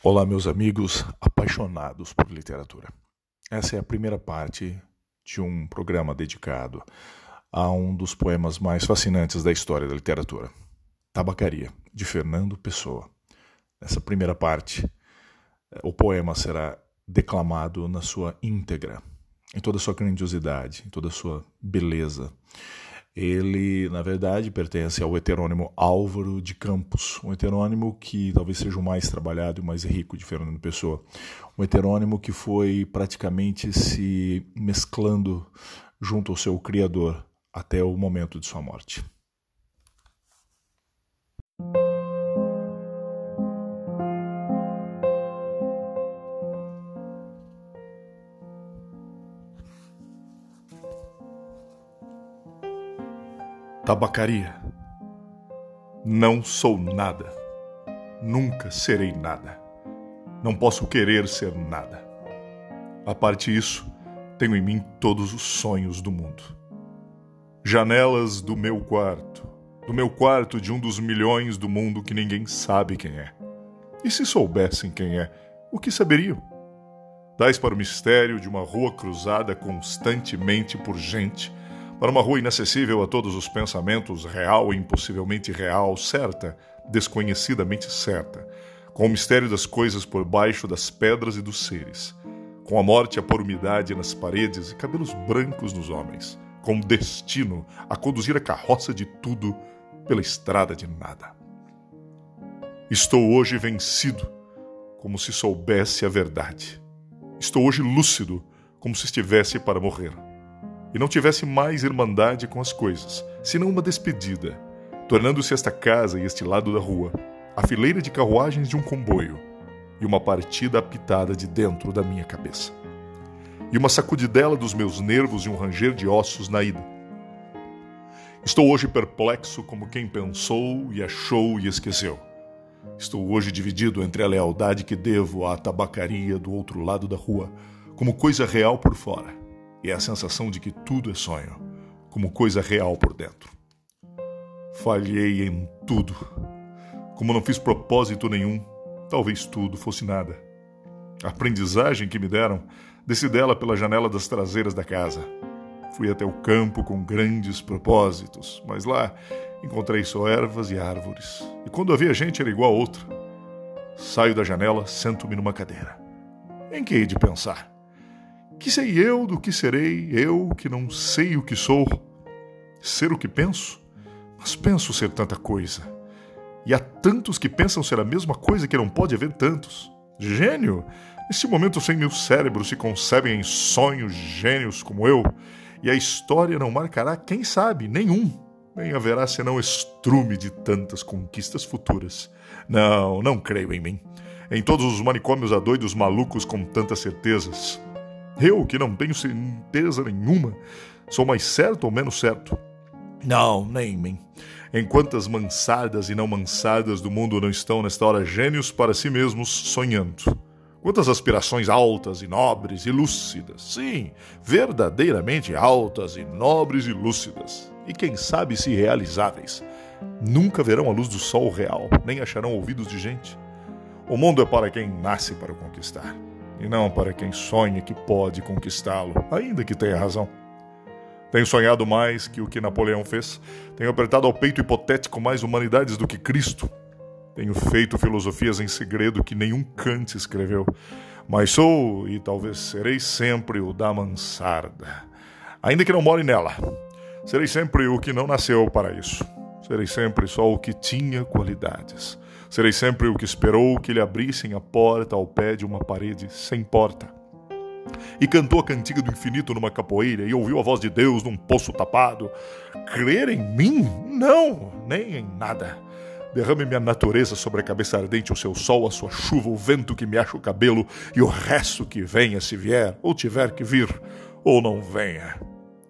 Olá, meus amigos apaixonados por literatura. Essa é a primeira parte de um programa dedicado a um dos poemas mais fascinantes da história da literatura, Tabacaria, de Fernando Pessoa. Nessa primeira parte, o poema será declamado na sua íntegra, em toda a sua grandiosidade, em toda a sua beleza ele, na verdade, pertence ao heterônimo Álvaro de Campos, um heterônimo que talvez seja o mais trabalhado e o mais rico de Fernando Pessoa. Um heterônimo que foi praticamente se mesclando junto ao seu criador até o momento de sua morte. Tabacaria. Não sou nada. Nunca serei nada. Não posso querer ser nada. A parte disso, tenho em mim todos os sonhos do mundo. Janelas do meu quarto, do meu quarto de um dos milhões do mundo que ninguém sabe quem é. E se soubessem quem é, o que saberiam? Dais para o mistério de uma rua cruzada constantemente por gente para uma rua inacessível a todos os pensamentos, real e impossivelmente real, certa, desconhecidamente certa, com o mistério das coisas por baixo das pedras e dos seres, com a morte a pôr umidade nas paredes e cabelos brancos nos homens, com o destino a conduzir a carroça de tudo pela estrada de nada. Estou hoje vencido, como se soubesse a verdade. Estou hoje lúcido, como se estivesse para morrer e não tivesse mais irmandade com as coisas, senão uma despedida, tornando-se esta casa e este lado da rua a fileira de carruagens de um comboio e uma partida apitada de dentro da minha cabeça. E uma sacudidela dos meus nervos e um ranger de ossos na ida. Estou hoje perplexo como quem pensou e achou e esqueceu. Estou hoje dividido entre a lealdade que devo à tabacaria do outro lado da rua, como coisa real por fora, e a sensação de que tudo é sonho, como coisa real por dentro. Falhei em tudo. Como não fiz propósito nenhum, talvez tudo fosse nada. A aprendizagem que me deram, desci dela pela janela das traseiras da casa. Fui até o campo com grandes propósitos, mas lá encontrei só ervas e árvores. E quando havia gente era igual a outra. Saio da janela, sento-me numa cadeira. Em que hei de pensar? Que sei eu do que serei, eu que não sei o que sou? Ser o que penso? Mas penso ser tanta coisa. E há tantos que pensam ser a mesma coisa que não pode haver tantos. Gênio? Neste momento, sem meu cérebro se concebem em sonhos gênios como eu, e a história não marcará, quem sabe, nenhum. Nem haverá senão estrume de tantas conquistas futuras. Não, não creio em mim. Em todos os manicômios há doidos malucos com tantas certezas. Eu, que não tenho certeza nenhuma, sou mais certo ou menos certo? Não, nem em mim. Em quantas mansadas e não mansadas do mundo não estão nesta hora gênios para si mesmos sonhando? Quantas aspirações altas e nobres e lúcidas, sim, verdadeiramente altas e nobres e lúcidas, e quem sabe se realizáveis, nunca verão a luz do sol real, nem acharão ouvidos de gente. O mundo é para quem nasce para conquistar e não para quem sonha que pode conquistá-lo, ainda que tenha razão. Tenho sonhado mais que o que Napoleão fez. Tenho apertado ao peito hipotético mais humanidades do que Cristo. Tenho feito filosofias em segredo que nenhum Kant escreveu. Mas sou, e talvez serei sempre, o da mansarda. Ainda que não more nela. Serei sempre o que não nasceu para isso. Serei sempre só o que tinha qualidades. Serei sempre o que esperou que lhe abrissem a porta ao pé de uma parede sem porta. E cantou a cantiga do infinito numa capoeira e ouviu a voz de Deus num poço tapado. Crer em mim? Não, nem em nada. Derrame minha natureza sobre a cabeça ardente, o seu sol, a sua chuva, o vento que me acha o cabelo e o resto que venha se vier, ou tiver que vir, ou não venha.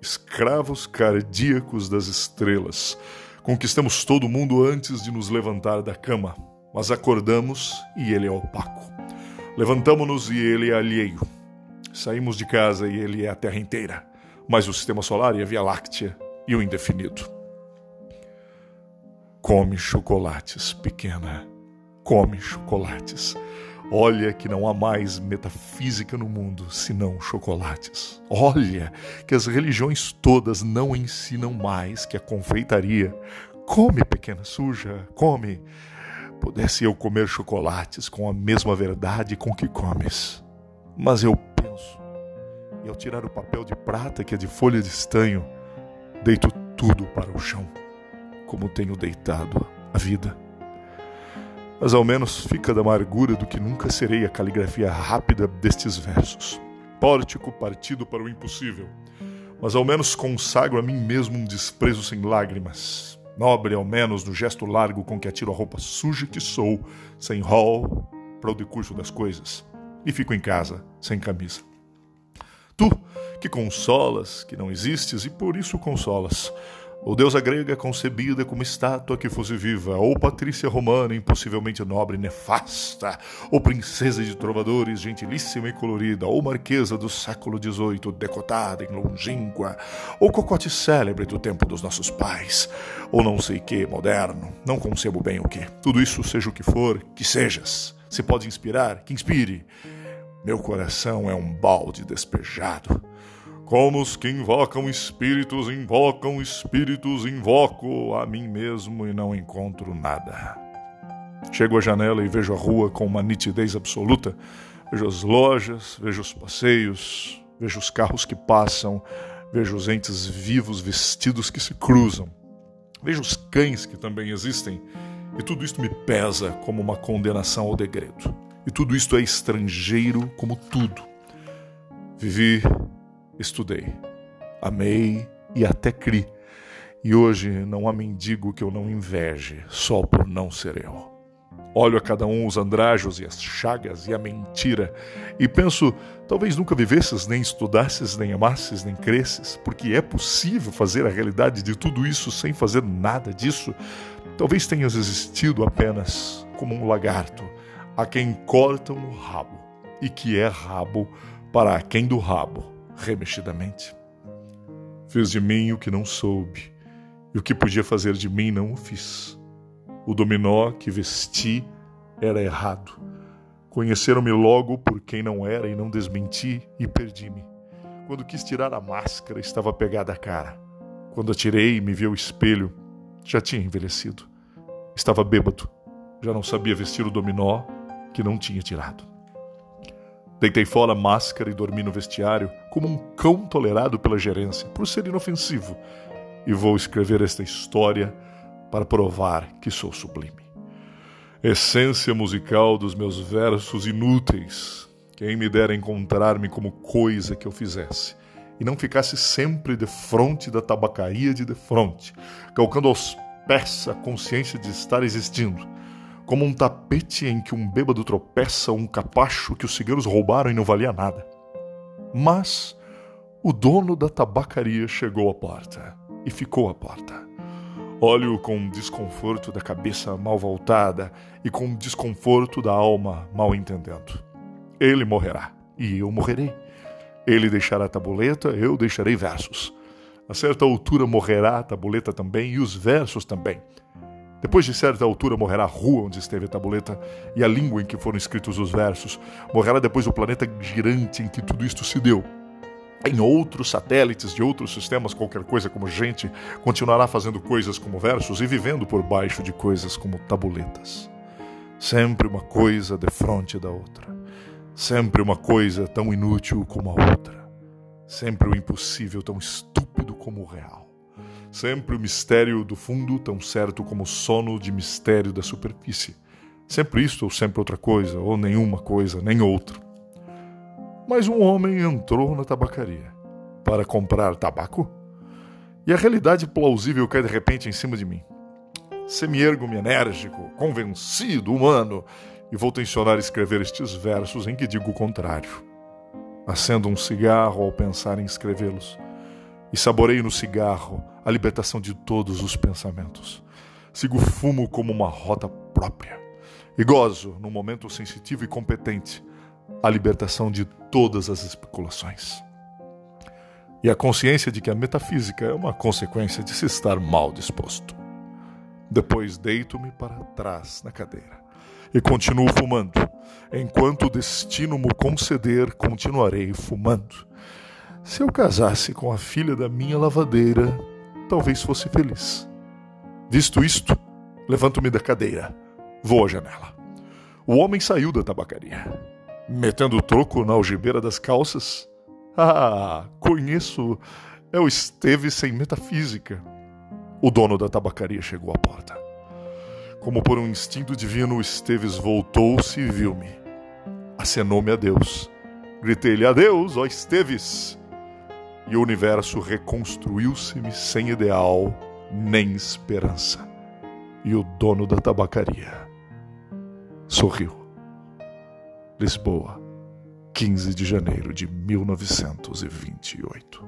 Escravos cardíacos das estrelas, conquistamos todo mundo antes de nos levantar da cama mas acordamos e ele é opaco. Levantamos-nos e ele é alheio. Saímos de casa e ele é a Terra inteira, mas o Sistema Solar e a Via Láctea e o indefinido. Come chocolates, pequena. Come chocolates. Olha que não há mais metafísica no mundo senão chocolates. Olha que as religiões todas não ensinam mais que a confeitaria. Come, pequena suja, come. Pudesse eu comer chocolates com a mesma verdade com que comes. Mas eu penso, e ao tirar o papel de prata que é de folha de estanho, deito tudo para o chão, como tenho deitado a vida mas ao menos fica da amargura do que nunca serei a caligrafia rápida destes versos. Pórtico partido para o impossível, mas ao menos consagro a mim mesmo um desprezo sem lágrimas. Nobre ao menos no gesto largo com que atiro a roupa suja que sou, sem rol para o decurso das coisas, e fico em casa, sem camisa. Tu, que consolas, que não existes e por isso consolas, ou deusa grega concebida como estátua que fosse viva, ou patrícia romana impossivelmente nobre e nefasta, ou princesa de trovadores gentilíssima e colorida, ou marquesa do século XVIII decotada e longínqua, ou cocote célebre do tempo dos nossos pais, ou não sei que moderno, não concebo bem o que. Tudo isso seja o que for, que sejas. Se pode inspirar, que inspire. Meu coração é um balde despejado. Como os que invocam espíritos, invocam espíritos, invoco a mim mesmo e não encontro nada. Chego à janela e vejo a rua com uma nitidez absoluta. Vejo as lojas, vejo os passeios, vejo os carros que passam, vejo os entes vivos vestidos que se cruzam. Vejo os cães que também existem. E tudo isto me pesa como uma condenação ao degredo. E tudo isto é estrangeiro como tudo. Vivi estudei, amei e até cri. E hoje não há mendigo que eu não inveje, só por não ser eu. Olho a cada um os andrajos e as chagas e a mentira, e penso: talvez nunca vivesses, nem estudasses, nem amasses, nem cresces, porque é possível fazer a realidade de tudo isso sem fazer nada disso. Talvez tenhas existido apenas como um lagarto, a quem cortam o rabo, e que é rabo para quem do rabo remexidamente. Fiz de mim o que não soube, e o que podia fazer de mim não o fiz. O dominó que vesti era errado. Conheceram-me logo por quem não era e não desmenti e perdi-me. Quando quis tirar a máscara, estava pegada a cara. Quando atirei e me vi ao espelho, já tinha envelhecido. Estava bêbado. Já não sabia vestir o dominó que não tinha tirado. Deitei fora a máscara e dormi no vestiário como um cão tolerado pela gerência, por ser inofensivo. E vou escrever esta história para provar que sou sublime. Essência musical dos meus versos inúteis. Quem me dera encontrar-me como coisa que eu fizesse e não ficasse sempre de fronte da tabacaria de defronte, calcando aos pés a consciência de estar existindo como um tapete em que um bêbado tropeça um capacho que os ciganos roubaram e não valia nada. Mas o dono da tabacaria chegou à porta e ficou à porta. Olho com desconforto da cabeça mal voltada e com desconforto da alma mal entendendo. Ele morrerá e eu morrerei. Ele deixará a tabuleta, eu deixarei versos. A certa altura morrerá a tabuleta também e os versos também. Depois de certa altura morrerá a rua onde esteve a tabuleta e a língua em que foram escritos os versos. Morrerá depois o planeta girante em que tudo isto se deu. Em outros satélites de outros sistemas, qualquer coisa como gente continuará fazendo coisas como versos e vivendo por baixo de coisas como tabuletas. Sempre uma coisa de frente da outra. Sempre uma coisa tão inútil como a outra. Sempre o impossível tão estúpido como o real. Sempre o mistério do fundo, tão certo como o sono de mistério da superfície. Sempre isto ou sempre outra coisa, ou nenhuma coisa, nem outra. Mas um homem entrou na tabacaria para comprar tabaco e a realidade plausível cai de repente em cima de mim. Semi-ergo-me enérgico, convencido, humano, e vou tensionar escrever estes versos em que digo o contrário. Acendo um cigarro ao pensar em escrevê-los e saboreio no cigarro a libertação de todos os pensamentos. Sigo o fumo como uma rota própria e gozo, num momento sensitivo e competente, a libertação de todas as especulações. E a consciência de que a metafísica é uma consequência de se estar mal disposto. Depois deito-me para trás na cadeira e continuo fumando, Enquanto o destino me conceder, continuarei fumando. Se eu casasse com a filha da minha lavadeira, talvez fosse feliz. Visto isto, levanto-me da cadeira. Vou à janela. O homem saiu da tabacaria. Metendo o troco na algibeira das calças. Ah, conheço. É o Esteve sem metafísica. O dono da tabacaria chegou à porta. Como por um instinto divino, Esteves voltou-se e viu-me. Acenou-me a Deus. Gritei-lhe: Adeus, ó Esteves! E o universo reconstruiu-se-me sem ideal nem esperança. E o dono da tabacaria sorriu. Lisboa, 15 de janeiro de 1928.